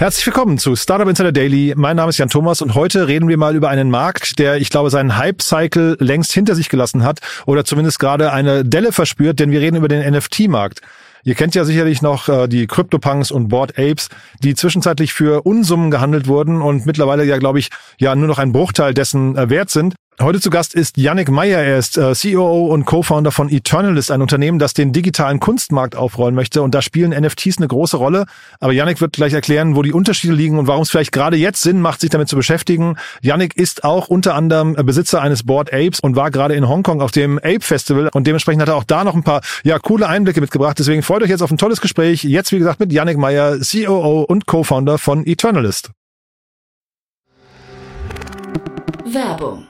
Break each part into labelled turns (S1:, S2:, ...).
S1: Herzlich willkommen zu Startup Insider Daily. Mein Name ist Jan Thomas und heute reden wir mal über einen Markt, der, ich glaube, seinen Hype-Cycle längst hinter sich gelassen hat oder zumindest gerade eine Delle verspürt, denn wir reden über den NFT-Markt. Ihr kennt ja sicherlich noch äh, die CryptoPunks und Board Apes, die zwischenzeitlich für Unsummen gehandelt wurden und mittlerweile ja, glaube ich, ja nur noch ein Bruchteil dessen äh, wert sind. Heute zu Gast ist Yannick Meyer. Er ist äh, CEO und Co-Founder von Eternalist, ein Unternehmen, das den digitalen Kunstmarkt aufrollen möchte. Und da spielen NFTs eine große Rolle. Aber Yannick wird gleich erklären, wo die Unterschiede liegen und warum es vielleicht gerade jetzt Sinn macht, sich damit zu beschäftigen. Yannick ist auch unter anderem Besitzer eines Board Apes und war gerade in Hongkong auf dem Ape Festival. Und dementsprechend hat er auch da noch ein paar ja coole Einblicke mitgebracht. Deswegen freut euch jetzt auf ein tolles Gespräch. Jetzt, wie gesagt, mit Yannick Meyer, COO und Co-Founder von Eternalist.
S2: Werbung.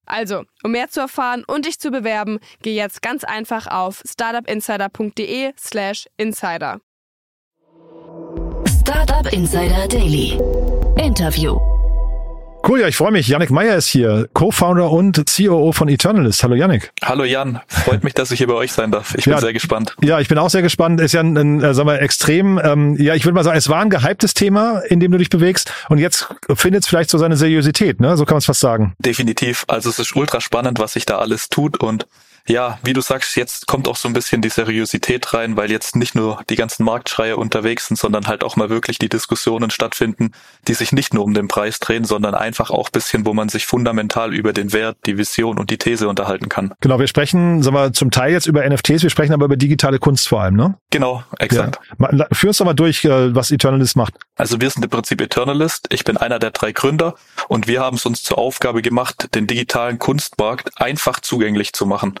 S3: Also, um mehr zu erfahren und dich zu bewerben, geh jetzt ganz einfach auf startupinsider.de/slash insider.
S2: Startup Insider Daily. Interview.
S1: Cool, ja, ich freue mich. Yannick Meyer ist hier, Co-Founder und COO von Eternalist. Hallo Yannick.
S4: Hallo Jan, freut mich, dass ich hier bei euch sein darf. Ich bin
S1: Ja.
S4: sehr gespannt.
S1: Ja, ich bin auch sehr gespannt. Ist ja ein, ein äh, sagen wir, extrem, ähm, ja, ich würde mal sagen, es war ein gehyptes Thema, in dem du dich bewegst. Und jetzt findet es vielleicht so seine Seriosität, ne? So kann man es fast sagen.
S4: Definitiv. Also es ist ultra spannend, was sich da alles tut und ja, wie du sagst, jetzt kommt auch so ein bisschen die Seriosität rein, weil jetzt nicht nur die ganzen Marktschreier unterwegs sind, sondern halt auch mal wirklich die Diskussionen stattfinden, die sich nicht nur um den Preis drehen, sondern einfach auch bisschen, wo man sich fundamental über den Wert, die Vision und die These unterhalten kann.
S1: Genau, wir sprechen, sagen wir, zum Teil jetzt über NFTs, wir sprechen aber über digitale Kunst vor allem, ne?
S4: Genau, exakt.
S1: Ja. Führ uns doch mal durch, äh, was Eternalist macht.
S4: Also wir sind im Prinzip Eternalist. Ich bin einer der drei Gründer und wir haben es uns zur Aufgabe gemacht, den digitalen Kunstmarkt einfach zugänglich zu machen.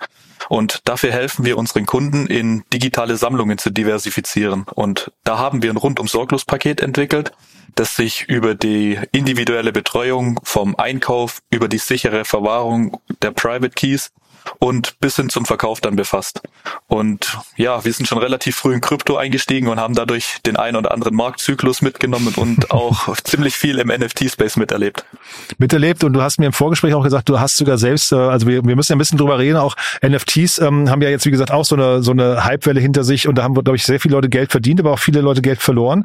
S4: Und dafür helfen wir unseren Kunden, in digitale Sammlungen zu diversifizieren. Und da haben wir ein rundum sorglos Paket entwickelt, das sich über die individuelle Betreuung vom Einkauf, über die sichere Verwahrung der Private Keys und bis hin zum Verkauf dann befasst. Und ja, wir sind schon relativ früh in Krypto eingestiegen und haben dadurch den einen oder anderen Marktzyklus mitgenommen und auch ziemlich viel im NFT-Space miterlebt.
S1: Miterlebt und du hast mir im Vorgespräch auch gesagt, du hast sogar selbst, äh, also wir, wir müssen ja ein bisschen drüber reden, auch NFTs ähm, haben ja jetzt, wie gesagt, auch so eine, so eine Hypewelle hinter sich und da haben, glaube ich, sehr viele Leute Geld verdient, aber auch viele Leute Geld verloren.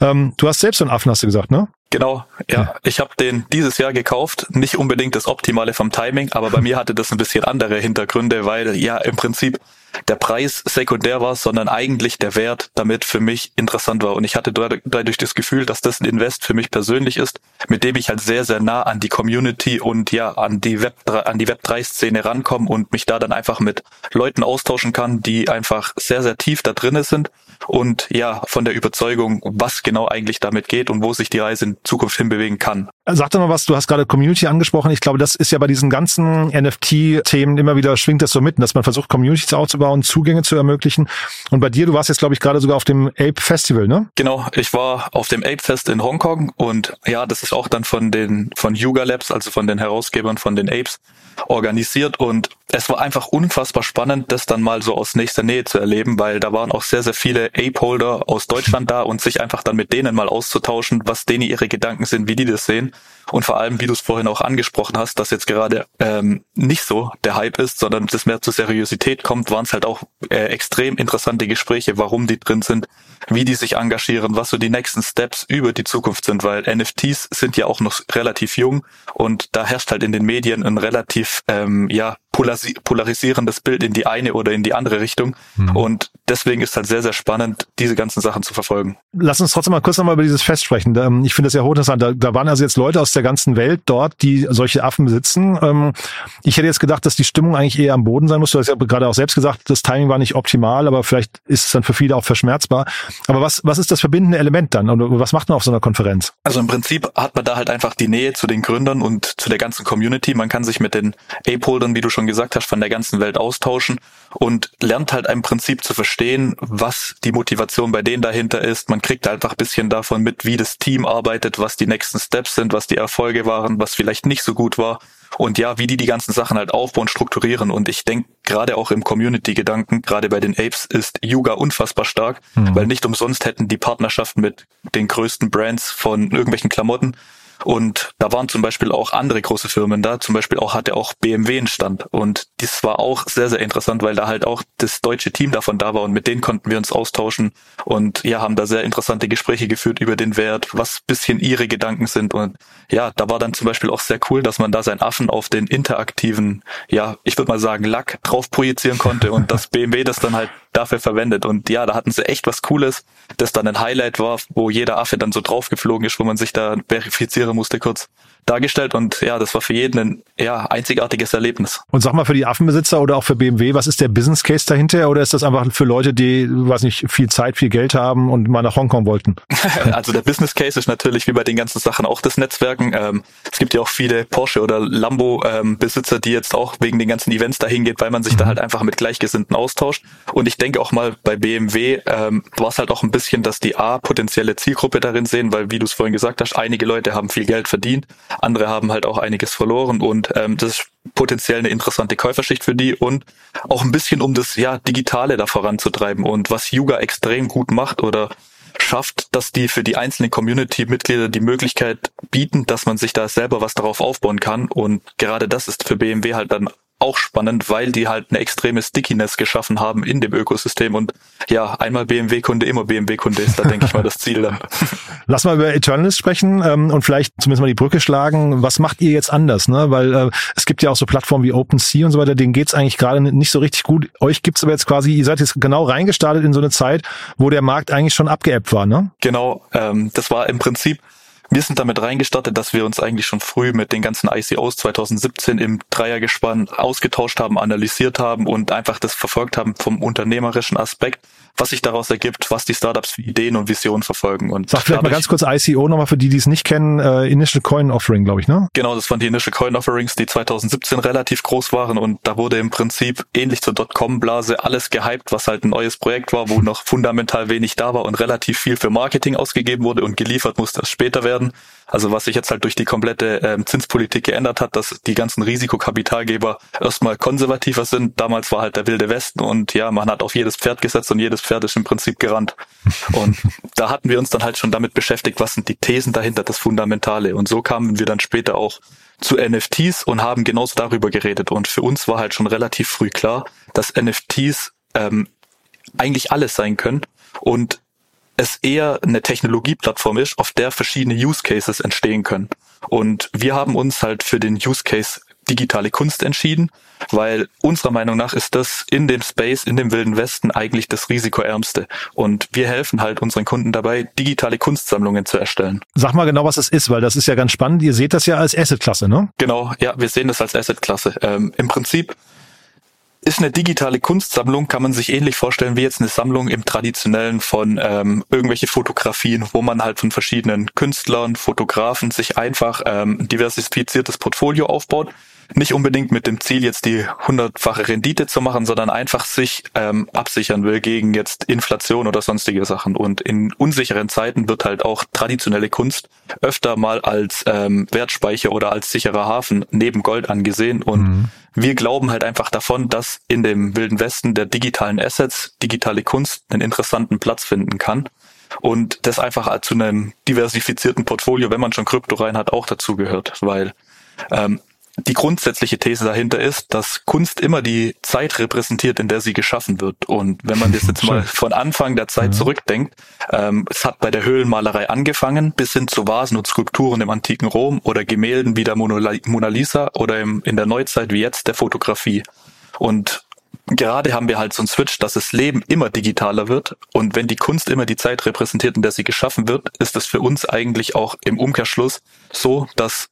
S1: Ähm, du hast selbst so einen Affen, hast du gesagt, ne?
S4: Genau, ja. Ich habe den dieses Jahr gekauft. Nicht unbedingt das Optimale vom Timing, aber bei mir hatte das ein bisschen andere Hintergründe, weil ja im Prinzip der Preis sekundär war, sondern eigentlich der Wert damit für mich interessant war. Und ich hatte dad- dadurch das Gefühl, dass das ein Invest für mich persönlich ist, mit dem ich halt sehr, sehr nah an die Community und ja, an die Web, an die Web 3 Szene rankomme und mich da dann einfach mit Leuten austauschen kann, die einfach sehr, sehr tief da drinne sind und ja, von der Überzeugung, was genau eigentlich damit geht und wo sich die Reise in Zukunft hinbewegen kann.
S1: Sag doch mal was, du hast gerade Community angesprochen. Ich glaube, das ist ja bei diesen ganzen NFT-Themen immer wieder schwingt das so mit, dass man versucht, Communities aufzubauen, Zugänge zu ermöglichen. Und bei dir, du warst jetzt, glaube ich, gerade sogar auf dem Ape Festival, ne?
S4: Genau, ich war auf dem Ape Fest in Hongkong und ja, das ist auch dann von den von Yuga Labs, also von den Herausgebern von den Apes organisiert und es war einfach unfassbar spannend, das dann mal so aus nächster Nähe zu erleben, weil da waren auch sehr, sehr viele Ape-Holder aus Deutschland da und sich einfach dann mit denen mal auszutauschen, was denen ihre Gedanken sind, wie die das sehen. Und vor allem, wie du es vorhin auch angesprochen hast, dass jetzt gerade ähm, nicht so der Hype ist, sondern das mehr zur Seriosität kommt, waren es halt auch äh, extrem interessante Gespräche, warum die drin sind, wie die sich engagieren, was so die nächsten Steps über die Zukunft sind, weil NFTs sind ja auch noch relativ jung und da herrscht halt in den Medien ein relativ ähm, ja polarisierendes Bild in die eine oder in die andere Richtung. Mhm. Und deswegen ist halt sehr, sehr spannend, diese ganzen Sachen zu verfolgen.
S1: Lass uns trotzdem mal kurz nochmal über dieses Fest sprechen. Ähm, ich finde das ja hochinteressant. Da, da waren also jetzt Leute aus der ganzen Welt dort, die solche Affen besitzen. Ähm, ich hätte jetzt gedacht, dass die Stimmung eigentlich eher am Boden sein muss. Du hast ja gerade auch selbst gesagt, das Timing war nicht optimal, aber vielleicht ist es dann für viele auch verschmerzbar. Aber was, was ist das verbindende Element dann? Und was macht man auf so einer Konferenz?
S4: Also im Prinzip hat man da halt einfach die Nähe zu den Gründern und zu der ganzen Community. Man kann sich mit den Ape-Holdern, wie du schon gesagt hast, von der ganzen Welt austauschen und lernt halt im Prinzip zu verstehen, was die Motivation bei denen dahinter ist. Man kriegt einfach ein bisschen davon mit, wie das Team arbeitet, was die nächsten Steps sind, was die Erfolge waren, was vielleicht nicht so gut war und ja, wie die die ganzen Sachen halt aufbauen, strukturieren. Und ich denke, gerade auch im Community-Gedanken, gerade bei den Apes, ist Yuga unfassbar stark, mhm. weil nicht umsonst hätten die Partnerschaften mit den größten Brands von irgendwelchen Klamotten und da waren zum Beispiel auch andere große Firmen da. Zum Beispiel auch hatte auch BMW einen Stand. Und das war auch sehr, sehr interessant, weil da halt auch das deutsche Team davon da war und mit denen konnten wir uns austauschen und ja, haben da sehr interessante Gespräche geführt über den Wert, was bisschen ihre Gedanken sind. Und ja, da war dann zum Beispiel auch sehr cool, dass man da seinen Affen auf den interaktiven, ja, ich würde mal sagen, Lack drauf projizieren konnte und dass BMW das dann halt dafür verwendet. Und ja, da hatten sie echt was Cooles, das dann ein Highlight war, wo jeder Affe dann so draufgeflogen ist, wo man sich da verifizieren musste kurz dargestellt und ja, das war für jeden ein ja, einzigartiges Erlebnis.
S1: Und sag mal für die Affenbesitzer oder auch für BMW, was ist der Business Case dahinter oder ist das einfach für Leute, die, weiß nicht, viel Zeit, viel Geld haben und mal nach Hongkong wollten?
S4: also der Business Case ist natürlich wie bei den ganzen Sachen auch das Netzwerken. Ähm, es gibt ja auch viele Porsche oder Lambo ähm, Besitzer, die jetzt auch wegen den ganzen Events dahin geht, weil man sich mhm. da halt einfach mit Gleichgesinnten austauscht. Und ich denke auch mal bei BMW ähm, war es halt auch ein bisschen, dass die A potenzielle Zielgruppe darin sehen, weil wie du es vorhin gesagt hast, einige Leute haben viel Geld verdient, andere haben halt auch einiges verloren und ähm, das ist potenziell eine interessante Käuferschicht für die und auch ein bisschen um das ja Digitale da voranzutreiben und was Yuga extrem gut macht oder schafft, dass die für die einzelnen Community-Mitglieder die Möglichkeit bieten, dass man sich da selber was darauf aufbauen kann und gerade das ist für BMW halt dann auch spannend, weil die halt eine extreme Stickiness geschaffen haben in dem Ökosystem und ja, einmal BMW-Kunde, immer BMW-Kunde ist da, denke ich mal, das Ziel dann.
S1: Lass mal über Eternals sprechen ähm, und vielleicht zumindest mal die Brücke schlagen. Was macht ihr jetzt anders? Ne? Weil äh, es gibt ja auch so Plattformen wie OpenSea und so weiter, denen geht's eigentlich gerade nicht so richtig gut. Euch gibt's aber jetzt quasi, ihr seid jetzt genau reingestartet in so eine Zeit, wo der Markt eigentlich schon abgeebbt war, ne?
S4: Genau, ähm, das war im Prinzip wir sind damit reingestartet, dass wir uns eigentlich schon früh mit den ganzen ICOs 2017 im Dreiergespann ausgetauscht haben, analysiert haben und einfach das verfolgt haben vom unternehmerischen Aspekt was sich daraus ergibt, was die Startups für Ideen und Visionen verfolgen. Und
S1: Sag vielleicht mal ganz kurz ICO nochmal für die, die es nicht kennen, äh, Initial Coin Offering, glaube ich, ne?
S4: Genau, das waren die Initial Coin Offerings, die 2017 relativ groß waren und da wurde im Prinzip ähnlich zur Dotcom-Blase alles gehypt, was halt ein neues Projekt war, wo noch fundamental wenig da war und relativ viel für Marketing ausgegeben wurde und geliefert musste erst später werden. Also was sich jetzt halt durch die komplette ähm, Zinspolitik geändert hat, dass die ganzen Risikokapitalgeber erstmal konservativer sind. Damals war halt der wilde Westen und ja, man hat auf jedes Pferd gesetzt und jedes Pferd ist im Prinzip gerannt. Und da hatten wir uns dann halt schon damit beschäftigt, was sind die Thesen dahinter, das Fundamentale. Und so kamen wir dann später auch zu NFTs und haben genauso darüber geredet. Und für uns war halt schon relativ früh klar, dass NFTs ähm, eigentlich alles sein können. Und es eher eine Technologieplattform ist, auf der verschiedene Use Cases entstehen können. Und wir haben uns halt für den Use Case digitale Kunst entschieden, weil unserer Meinung nach ist das in dem Space, in dem wilden Westen eigentlich das risikoärmste. Und wir helfen halt unseren Kunden dabei, digitale Kunstsammlungen zu erstellen.
S1: Sag mal genau, was es ist, weil das ist ja ganz spannend. Ihr seht das ja als Assetklasse, ne?
S4: Genau, ja, wir sehen das als Assetklasse. Ähm, Im Prinzip ist eine digitale Kunstsammlung, kann man sich ähnlich vorstellen wie jetzt eine Sammlung im traditionellen von ähm, irgendwelche Fotografien, wo man halt von verschiedenen Künstlern, Fotografen sich einfach ähm, diversifiziertes Portfolio aufbaut nicht unbedingt mit dem Ziel, jetzt die hundertfache Rendite zu machen, sondern einfach sich ähm, absichern will gegen jetzt Inflation oder sonstige Sachen. Und in unsicheren Zeiten wird halt auch traditionelle Kunst öfter mal als ähm, Wertspeicher oder als sicherer Hafen neben Gold angesehen. Und mhm. wir glauben halt einfach davon, dass in dem wilden Westen der digitalen Assets digitale Kunst einen interessanten Platz finden kann und das einfach zu einem diversifizierten Portfolio, wenn man schon Krypto rein hat, auch dazu gehört, weil ähm, die grundsätzliche These dahinter ist, dass Kunst immer die Zeit repräsentiert, in der sie geschaffen wird. Und wenn man das jetzt mal von Anfang der Zeit zurückdenkt, ähm, es hat bei der Höhlenmalerei angefangen, bis hin zu Vasen und Skulpturen im antiken Rom oder Gemälden wie der Mona Lisa oder im, in der Neuzeit wie jetzt der Fotografie. Und gerade haben wir halt so einen Switch, dass das Leben immer digitaler wird. Und wenn die Kunst immer die Zeit repräsentiert, in der sie geschaffen wird, ist es für uns eigentlich auch im Umkehrschluss so, dass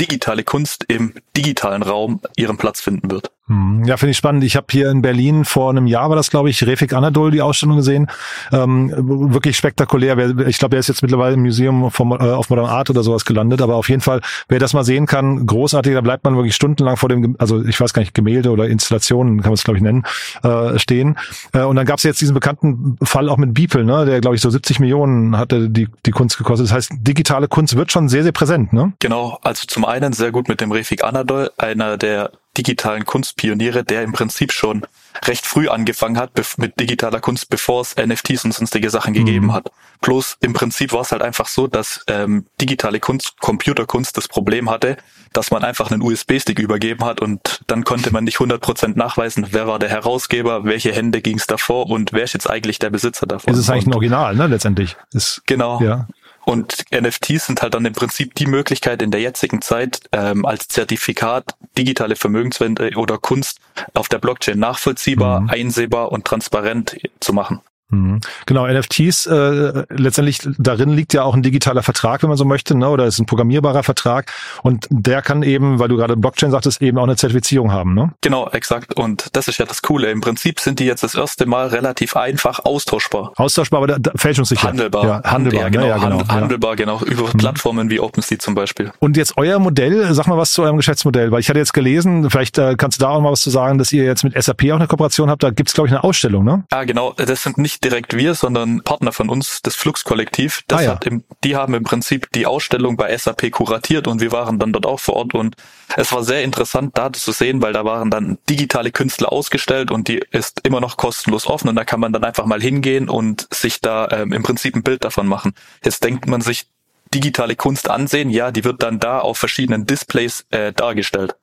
S4: digitale Kunst im digitalen Raum ihren Platz finden wird.
S1: Hm, ja, finde ich spannend. Ich habe hier in Berlin vor einem Jahr war das, glaube ich, Refik Anadol die Ausstellung gesehen. Ähm, wirklich spektakulär. Ich glaube, er ist jetzt mittlerweile im Museum of äh, Modern Art oder sowas gelandet. Aber auf jeden Fall, wer das mal sehen kann, großartig. Da bleibt man wirklich stundenlang vor dem, also ich weiß gar nicht, Gemälde oder Installationen, kann man es glaube ich nennen, äh, stehen. Äh, und dann gab es jetzt diesen bekannten Fall auch mit Beeple, ne, der glaube ich so 70 Millionen hatte die die Kunst gekostet. Das heißt, digitale Kunst wird schon sehr sehr präsent, ne?
S4: Genau. Also zum einen sehr gut mit dem Refik Anadol, einer der digitalen Kunstpioniere, der im Prinzip schon recht früh angefangen hat mit digitaler Kunst, bevor es NFTs und sonstige Sachen gegeben mhm. hat. Bloß im Prinzip war es halt einfach so, dass ähm, digitale Kunst, Computerkunst das Problem hatte, dass man einfach einen USB-Stick übergeben hat und dann konnte man nicht 100% nachweisen, wer war der Herausgeber, welche Hände ging es davor und wer ist jetzt eigentlich der Besitzer davon.
S1: Ist es eigentlich ein Original, ne, letztendlich?
S4: Ist, genau. Ja. Und NFTs sind halt dann im Prinzip die Möglichkeit in der jetzigen Zeit ähm, als Zertifikat digitale Vermögenswende oder Kunst auf der Blockchain nachvollziehbar, mhm. einsehbar und transparent zu machen.
S1: Mhm. Genau, NFTs, äh, letztendlich darin liegt ja auch ein digitaler Vertrag, wenn man so möchte, ne? oder ist ein programmierbarer Vertrag und der kann eben, weil du gerade Blockchain sagtest, eben auch eine Zertifizierung haben, ne?
S4: Genau, exakt und das ist ja das Coole. Im Prinzip sind die jetzt das erste Mal relativ einfach austauschbar.
S1: Austauschbar, aber da, da, fäälschungssicher.
S4: Handelbar. Ja,
S1: handelbar,
S4: ja, genau, ja, genau, handelbar, genau, über mhm. Plattformen wie OpenSea zum Beispiel.
S1: Und jetzt euer Modell, sag mal was zu eurem Geschäftsmodell, weil ich hatte jetzt gelesen, vielleicht äh, kannst du da auch mal was zu sagen, dass ihr jetzt mit SAP auch eine Kooperation habt, da gibt's glaube ich eine Ausstellung, ne?
S4: Ja, genau, das sind nicht direkt wir, sondern Partner von uns, das Flux-Kollektiv. Das ah, ja. hat im, die haben im Prinzip die Ausstellung bei SAP kuratiert und wir waren dann dort auch vor Ort und es war sehr interessant da zu sehen, weil da waren dann digitale Künstler ausgestellt und die ist immer noch kostenlos offen und da kann man dann einfach mal hingehen und sich da ähm, im Prinzip ein Bild davon machen. Jetzt denkt man sich, digitale Kunst ansehen, ja, die wird dann da auf verschiedenen Displays äh, dargestellt.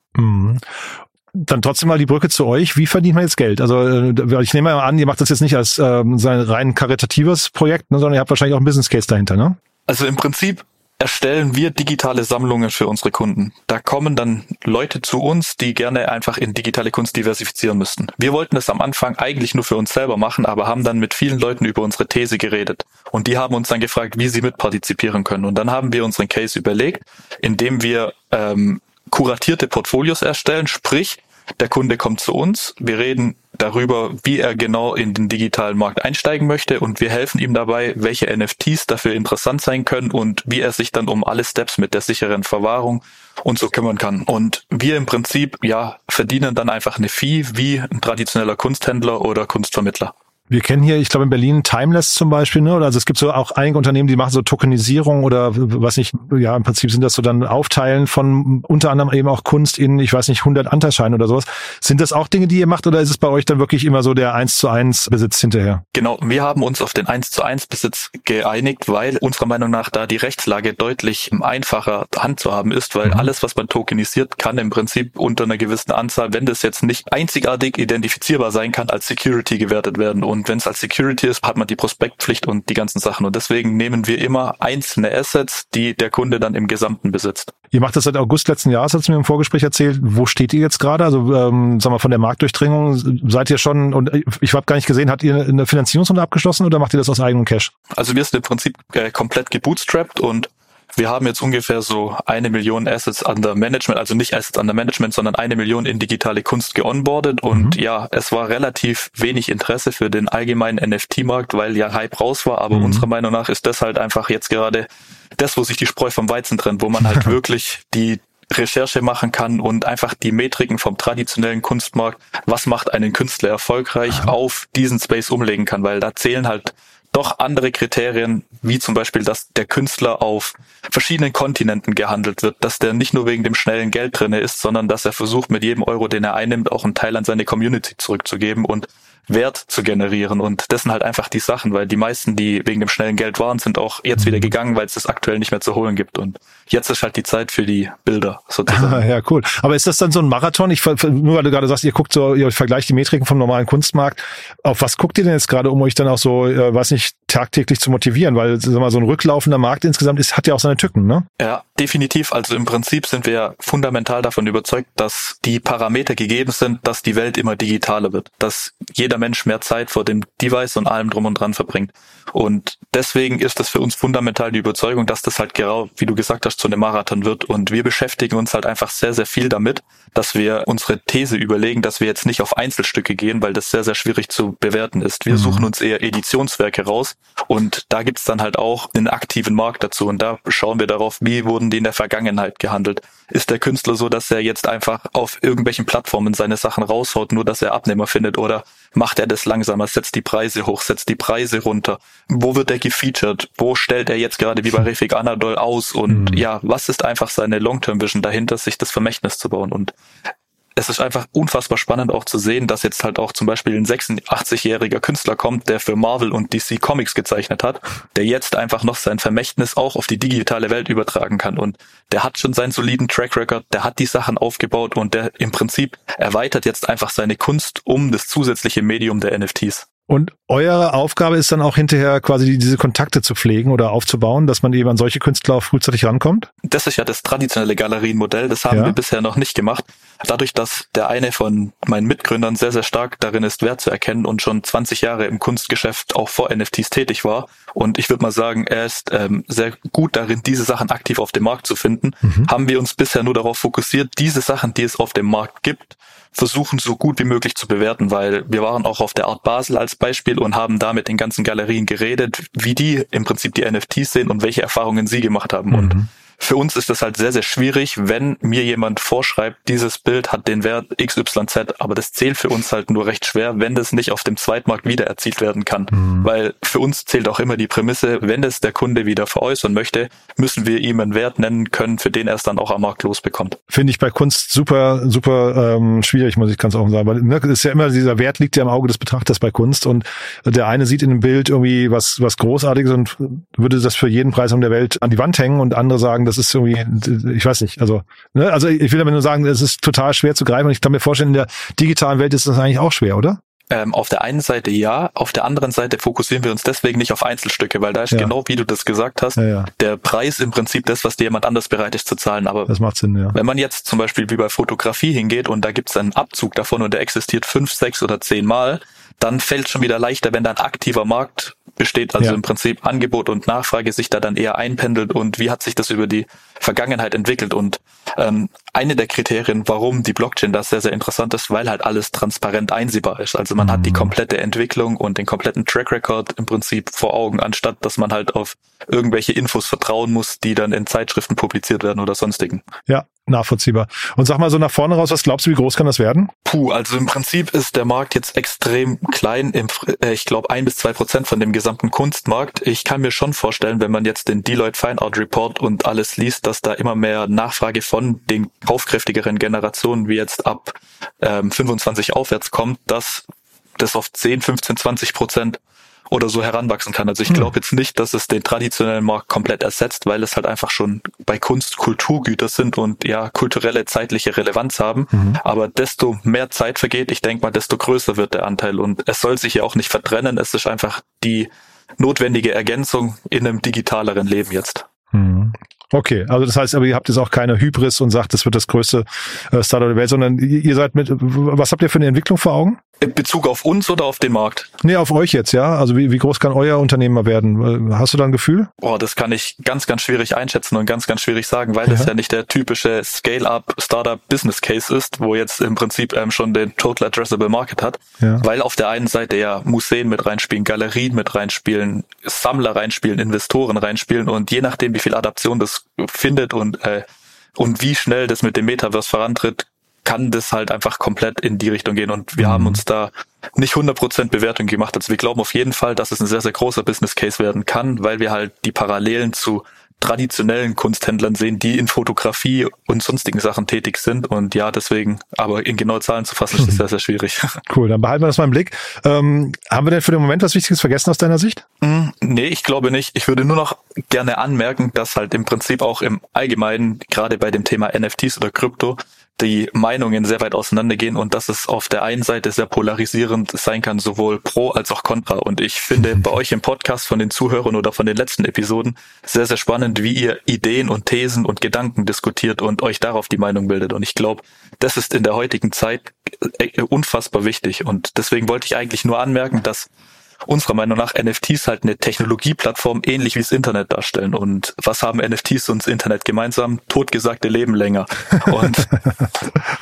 S1: Dann trotzdem mal die Brücke zu euch. Wie verdient man jetzt Geld? Also äh, ich nehme mal an, ihr macht das jetzt nicht als ähm, sein rein karitatives Projekt, ne, sondern ihr habt wahrscheinlich auch einen Business Case dahinter, ne?
S4: Also im Prinzip erstellen wir digitale Sammlungen für unsere Kunden. Da kommen dann Leute zu uns, die gerne einfach in digitale Kunst diversifizieren müssten. Wir wollten das am Anfang eigentlich nur für uns selber machen, aber haben dann mit vielen Leuten über unsere These geredet. Und die haben uns dann gefragt, wie sie mitpartizipieren können. Und dann haben wir unseren Case überlegt, indem wir ähm, kuratierte Portfolios erstellen, sprich, der Kunde kommt zu uns, wir reden darüber, wie er genau in den digitalen Markt einsteigen möchte und wir helfen ihm dabei, welche NFTs dafür interessant sein können und wie er sich dann um alle Steps mit der sicheren Verwahrung und so kümmern kann. Und wir im Prinzip, ja, verdienen dann einfach eine Fee wie ein traditioneller Kunsthändler oder Kunstvermittler.
S1: Wir kennen hier, ich glaube in Berlin Timeless zum Beispiel, ne? Also es gibt so auch einige Unternehmen, die machen so Tokenisierung oder was nicht, ja im Prinzip sind das so dann Aufteilen von unter anderem eben auch Kunst in, ich weiß nicht, 100 Anteilsscheine oder sowas. Sind das auch Dinge, die ihr macht oder ist es bei euch dann wirklich immer so der 1 zu 1 Besitz hinterher?
S4: Genau, wir haben uns auf den 1 zu 1 Besitz geeinigt, weil unserer Meinung nach da die Rechtslage deutlich einfacher Hand zu haben ist, weil mhm. alles, was man tokenisiert, kann im Prinzip unter einer gewissen Anzahl, wenn das jetzt nicht einzigartig identifizierbar sein kann, als Security gewertet werden und und wenn es als Security ist, hat man die Prospektpflicht und die ganzen Sachen. Und deswegen nehmen wir immer einzelne Assets, die der Kunde dann im Gesamten besitzt.
S1: Ihr macht das seit August letzten Jahres, hat es mir im Vorgespräch erzählt. Wo steht ihr jetzt gerade? Also ähm, sag mal von der Marktdurchdringung seid ihr schon und ich habe gar nicht gesehen, habt ihr eine Finanzierungsrunde abgeschlossen oder macht ihr das aus eigenem Cash?
S4: Also wir sind im Prinzip äh, komplett gebootstrapped und wir haben jetzt ungefähr so eine Million Assets under Management, also nicht Assets under Management, sondern eine Million in digitale Kunst geonboardet. Und mhm. ja, es war relativ wenig Interesse für den allgemeinen NFT-Markt, weil ja Hype raus war. Aber mhm. unserer Meinung nach ist das halt einfach jetzt gerade das, wo sich die Spreu vom Weizen trennt, wo man halt wirklich die Recherche machen kann und einfach die Metriken vom traditionellen Kunstmarkt, was macht einen Künstler erfolgreich, auf diesen Space umlegen kann, weil da zählen halt doch andere Kriterien, wie zum Beispiel, dass der Künstler auf verschiedenen Kontinenten gehandelt wird, dass der nicht nur wegen dem schnellen Geld drinne ist, sondern dass er versucht, mit jedem Euro, den er einnimmt, auch einen Teil an seine Community zurückzugeben und Wert zu generieren. Und das sind halt einfach die Sachen, weil die meisten, die wegen dem schnellen Geld waren, sind auch jetzt wieder gegangen, weil es das aktuell nicht mehr zu holen gibt. Und jetzt ist halt die Zeit für die Bilder sozusagen.
S1: ja, cool. Aber ist das dann so ein Marathon? Ich, nur weil du gerade sagst, ihr guckt so, ihr vergleicht die Metriken vom normalen Kunstmarkt. Auf was guckt ihr denn jetzt gerade, um euch dann auch so, äh, weiß nicht, tagtäglich zu motivieren? Weil sag mal, so ein rücklaufender Markt insgesamt ist, hat ja auch seine Tücken, ne?
S4: Ja, definitiv. Also im Prinzip sind wir fundamental davon überzeugt, dass die Parameter gegeben sind, dass die Welt immer digitaler wird. Dass jeder Mensch mehr Zeit vor dem Device und allem drum und dran verbringt. Und deswegen ist das für uns fundamental die Überzeugung, dass das halt genau, wie du gesagt hast, zu einem Marathon wird. Und wir beschäftigen uns halt einfach sehr, sehr viel damit, dass wir unsere These überlegen, dass wir jetzt nicht auf Einzelstücke gehen, weil das sehr, sehr schwierig zu bewerten ist. Wir mhm. suchen uns eher Editionswerke raus und da gibt's dann halt auch einen aktiven Markt dazu. Und da schauen wir darauf, wie wurden die in der Vergangenheit gehandelt. Ist der Künstler so, dass er jetzt einfach auf irgendwelchen Plattformen seine Sachen raushaut, nur dass er Abnehmer findet oder macht er das langsamer, setzt die Preise hoch, setzt die Preise runter? Wo wird er gefeatured? Wo stellt er jetzt gerade wie bei Refik Anadol aus? Und mhm. ja, was ist einfach seine Long-Term-Vision dahinter, sich das Vermächtnis zu bauen? Und es ist einfach unfassbar spannend auch zu sehen, dass jetzt halt auch zum Beispiel ein 86-jähriger Künstler kommt, der für Marvel und DC Comics gezeichnet hat, der jetzt einfach noch sein Vermächtnis auch auf die digitale Welt übertragen kann. Und der hat schon seinen soliden Track Record, der hat die Sachen aufgebaut und der im Prinzip erweitert jetzt einfach seine Kunst um das zusätzliche Medium der NFTs.
S1: Und eure Aufgabe ist dann auch hinterher quasi diese Kontakte zu pflegen oder aufzubauen, dass man eben an solche Künstler auch frühzeitig rankommt?
S4: Das ist ja das traditionelle Galerienmodell. Das haben ja. wir bisher noch nicht gemacht. Dadurch, dass der eine von meinen Mitgründern sehr, sehr stark darin ist, Wert zu erkennen und schon 20 Jahre im Kunstgeschäft auch vor NFTs tätig war. Und ich würde mal sagen, er ist ähm, sehr gut darin, diese Sachen aktiv auf dem Markt zu finden. Mhm. Haben wir uns bisher nur darauf fokussiert, diese Sachen, die es auf dem Markt gibt, versuchen so gut wie möglich zu bewerten, weil wir waren auch auf der Art Basel als Beispiel und haben da mit den ganzen Galerien geredet, wie die im Prinzip die NFTs sehen und welche Erfahrungen sie gemacht haben. Mhm. Und für uns ist das halt sehr, sehr schwierig, wenn mir jemand vorschreibt, dieses Bild hat den Wert XYZ, aber das zählt für uns halt nur recht schwer, wenn das nicht auf dem Zweitmarkt wieder erzielt werden kann. Mhm. Weil für uns zählt auch immer die Prämisse, wenn das der Kunde wieder veräußern möchte, müssen wir ihm einen Wert nennen können, für den er es dann auch am Markt losbekommt.
S1: Finde ich bei Kunst super, super ähm, schwierig, muss ich ganz offen sagen. Weil ne, ist ja immer dieser Wert liegt ja im Auge des Betrachters bei Kunst und der eine sieht in dem Bild irgendwie was, was Großartiges und würde das für jeden Preis um der Welt an die Wand hängen und andere sagen, das ist irgendwie, ich weiß nicht, also, ne, also ich will damit nur sagen, es ist total schwer zu greifen und ich kann mir vorstellen, in der digitalen Welt ist das eigentlich auch schwer, oder?
S4: Ähm, auf der einen Seite ja, auf der anderen Seite fokussieren wir uns deswegen nicht auf Einzelstücke, weil da ist ja. genau wie du das gesagt hast, ja, ja. der Preis im Prinzip das, was dir jemand anders bereit ist zu zahlen. Aber
S1: das macht Sinn, ja.
S4: wenn man jetzt zum Beispiel wie bei Fotografie hingeht und da gibt es einen Abzug davon und der existiert fünf, sechs oder zehn Mal, dann fällt schon wieder leichter, wenn da ein aktiver Markt besteht, also ja. im Prinzip Angebot und Nachfrage sich da dann eher einpendelt und wie hat sich das über die Vergangenheit entwickelt. Und ähm, eine der Kriterien, warum die Blockchain da sehr, sehr interessant ist, weil halt alles transparent einsehbar ist. Also man mhm. hat die mhm. komplette Entwicklung und den kompletten Track Record im Prinzip vor Augen, anstatt dass man halt auf irgendwelche Infos vertrauen muss, die dann in Zeitschriften publiziert werden oder sonstigen.
S1: Ja, nachvollziehbar. Und sag mal so nach vorne raus, was glaubst du, wie groß kann das werden?
S4: Puh, also im Prinzip ist der Markt jetzt extrem klein. Im, äh, ich glaube ein bis zwei Prozent von dem gesamten Kunstmarkt. Ich kann mir schon vorstellen, wenn man jetzt den Deloitte Fine Art Report und alles liest, dass da immer mehr Nachfrage von den kaufkräftigeren Generationen wie jetzt ab ähm, 25 aufwärts kommt, dass das auf 10, 15, 20 Prozent oder so heranwachsen kann. Also ich hm. glaube jetzt nicht, dass es den traditionellen Markt komplett ersetzt, weil es halt einfach schon bei Kunst Kulturgüter sind und ja kulturelle zeitliche Relevanz haben. Mhm. Aber desto mehr Zeit vergeht, ich denke mal, desto größer wird der Anteil und es soll sich ja auch nicht vertrennen. Es ist einfach die notwendige Ergänzung in einem digitaleren Leben jetzt.
S1: Mhm. Okay, also das heißt, aber ihr habt jetzt auch keine Hybris und sagt, das wird das größte äh, Startup der Welt, sondern ihr seid mit, was habt ihr für eine Entwicklung vor Augen?
S4: In Bezug auf uns oder auf den Markt?
S1: Nee, auf euch jetzt, ja. Also wie, wie groß kann euer Unternehmen werden? Hast du da ein Gefühl?
S4: Boah, das kann ich ganz, ganz schwierig einschätzen und ganz, ganz schwierig sagen, weil ja. das ja nicht der typische Scale-up Startup Business Case ist, wo jetzt im Prinzip ähm, schon den Total Addressable Market hat. Ja. Weil auf der einen Seite ja Museen mit reinspielen, Galerien mit reinspielen, Sammler reinspielen, Investoren reinspielen und je nachdem, wie viel Adaption das findet und äh, und wie schnell das mit dem Metaverse vorantritt, kann das halt einfach komplett in die Richtung gehen. Und wir mhm. haben uns da nicht 100% Bewertung gemacht. Also wir glauben auf jeden Fall, dass es ein sehr, sehr großer Business Case werden kann, weil wir halt die Parallelen zu traditionellen Kunsthändlern sehen, die in Fotografie und sonstigen Sachen tätig sind. Und ja, deswegen, aber in genaue Zahlen zu fassen, ist das sehr, sehr schwierig.
S1: Cool, dann behalten wir das mal im Blick. Ähm, haben wir denn für den Moment was Wichtiges vergessen aus deiner Sicht?
S4: Mm, nee, ich glaube nicht. Ich würde nur noch gerne anmerken, dass halt im Prinzip auch im Allgemeinen, gerade bei dem Thema NFTs oder Krypto, die Meinungen sehr weit auseinandergehen und dass es auf der einen Seite sehr polarisierend sein kann, sowohl pro als auch contra. Und ich finde bei euch im Podcast von den Zuhörern oder von den letzten Episoden sehr, sehr spannend, wie ihr Ideen und Thesen und Gedanken diskutiert und euch darauf die Meinung bildet. Und ich glaube, das ist in der heutigen Zeit äh, unfassbar wichtig. Und deswegen wollte ich eigentlich nur anmerken, dass unserer Meinung nach NFTs halt eine Technologieplattform ähnlich wie das Internet darstellen. Und was haben NFTs und das Internet gemeinsam? Totgesagte leben länger. Und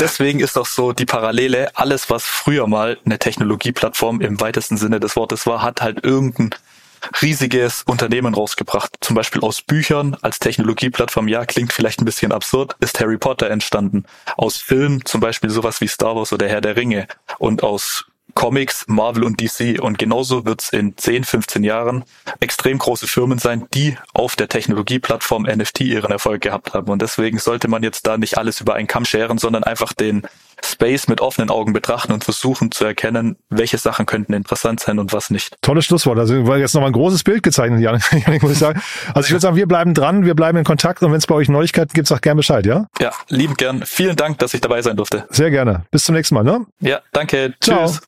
S4: deswegen ist auch so die Parallele, alles was früher mal eine Technologieplattform im weitesten Sinne des Wortes war, hat halt irgendein riesiges Unternehmen rausgebracht. Zum Beispiel aus Büchern als Technologieplattform, ja, klingt vielleicht ein bisschen absurd, ist Harry Potter entstanden. Aus Filmen, zum Beispiel sowas wie Star Wars oder Herr der Ringe. Und aus Comics, Marvel und DC. Und genauso wird es in 10, 15 Jahren extrem große Firmen sein, die auf der Technologieplattform NFT ihren Erfolg gehabt haben. Und deswegen sollte man jetzt da nicht alles über einen Kamm scheren, sondern einfach den Space mit offenen Augen betrachten und versuchen zu erkennen, welche Sachen könnten interessant sein und was nicht.
S1: Tolles Schlusswort. Also war jetzt nochmal ein großes Bild gezeichnet, Janik, muss ich sagen. Also ich würde sagen, wir bleiben dran, wir bleiben in Kontakt und wenn es bei euch Neuigkeiten gibt, sag gerne Bescheid, ja?
S4: Ja, lieben gern. Vielen Dank, dass ich dabei sein durfte.
S1: Sehr gerne. Bis zum nächsten Mal, ne?
S4: Ja, danke.
S1: Ciao.
S4: Tschüss.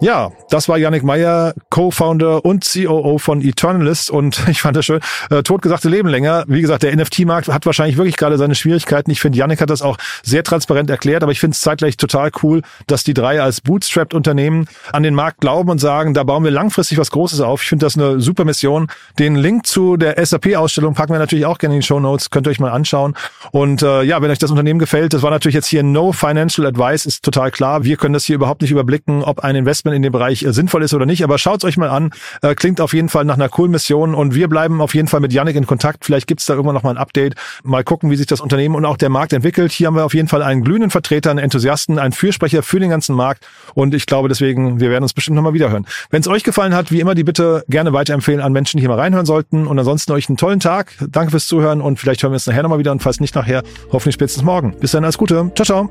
S1: Ja, das war Yannick Meyer, Co-Founder und COO von Eternalist und ich fand das schön, äh, totgesagte Leben länger. Wie gesagt, der NFT-Markt hat wahrscheinlich wirklich gerade seine Schwierigkeiten. Ich finde, Yannick hat das auch sehr transparent erklärt, aber ich finde es zeitgleich total cool, dass die drei als Bootstrapped-Unternehmen an den Markt glauben und sagen, da bauen wir langfristig was Großes auf. Ich finde das eine super Mission. Den Link zu der SAP-Ausstellung packen wir natürlich auch gerne in die Show Notes, könnt ihr euch mal anschauen. Und äh, ja, wenn euch das Unternehmen gefällt, das war natürlich jetzt hier no financial advice, ist total klar. Wir können das hier überhaupt nicht überblicken, ob ein Investment in dem Bereich äh, sinnvoll ist oder nicht. Aber schaut's euch mal an. Äh, klingt auf jeden Fall nach einer coolen Mission und wir bleiben auf jeden Fall mit Yannick in Kontakt. Vielleicht gibt's da irgendwann noch ein Update. Mal gucken, wie sich das Unternehmen und auch der Markt entwickelt. Hier haben wir auf jeden Fall einen glühenden Vertreter, einen Enthusiasten, einen Fürsprecher für den ganzen Markt. Und ich glaube deswegen, wir werden uns bestimmt nochmal wiederhören. Wenn es euch gefallen hat, wie immer die Bitte gerne weiterempfehlen an Menschen, die hier mal reinhören sollten. Und ansonsten euch einen tollen Tag. Danke fürs Zuhören und vielleicht hören wir uns nachher nochmal wieder und falls nicht nachher, hoffentlich spätestens morgen. Bis dann, alles Gute. Ciao, ciao.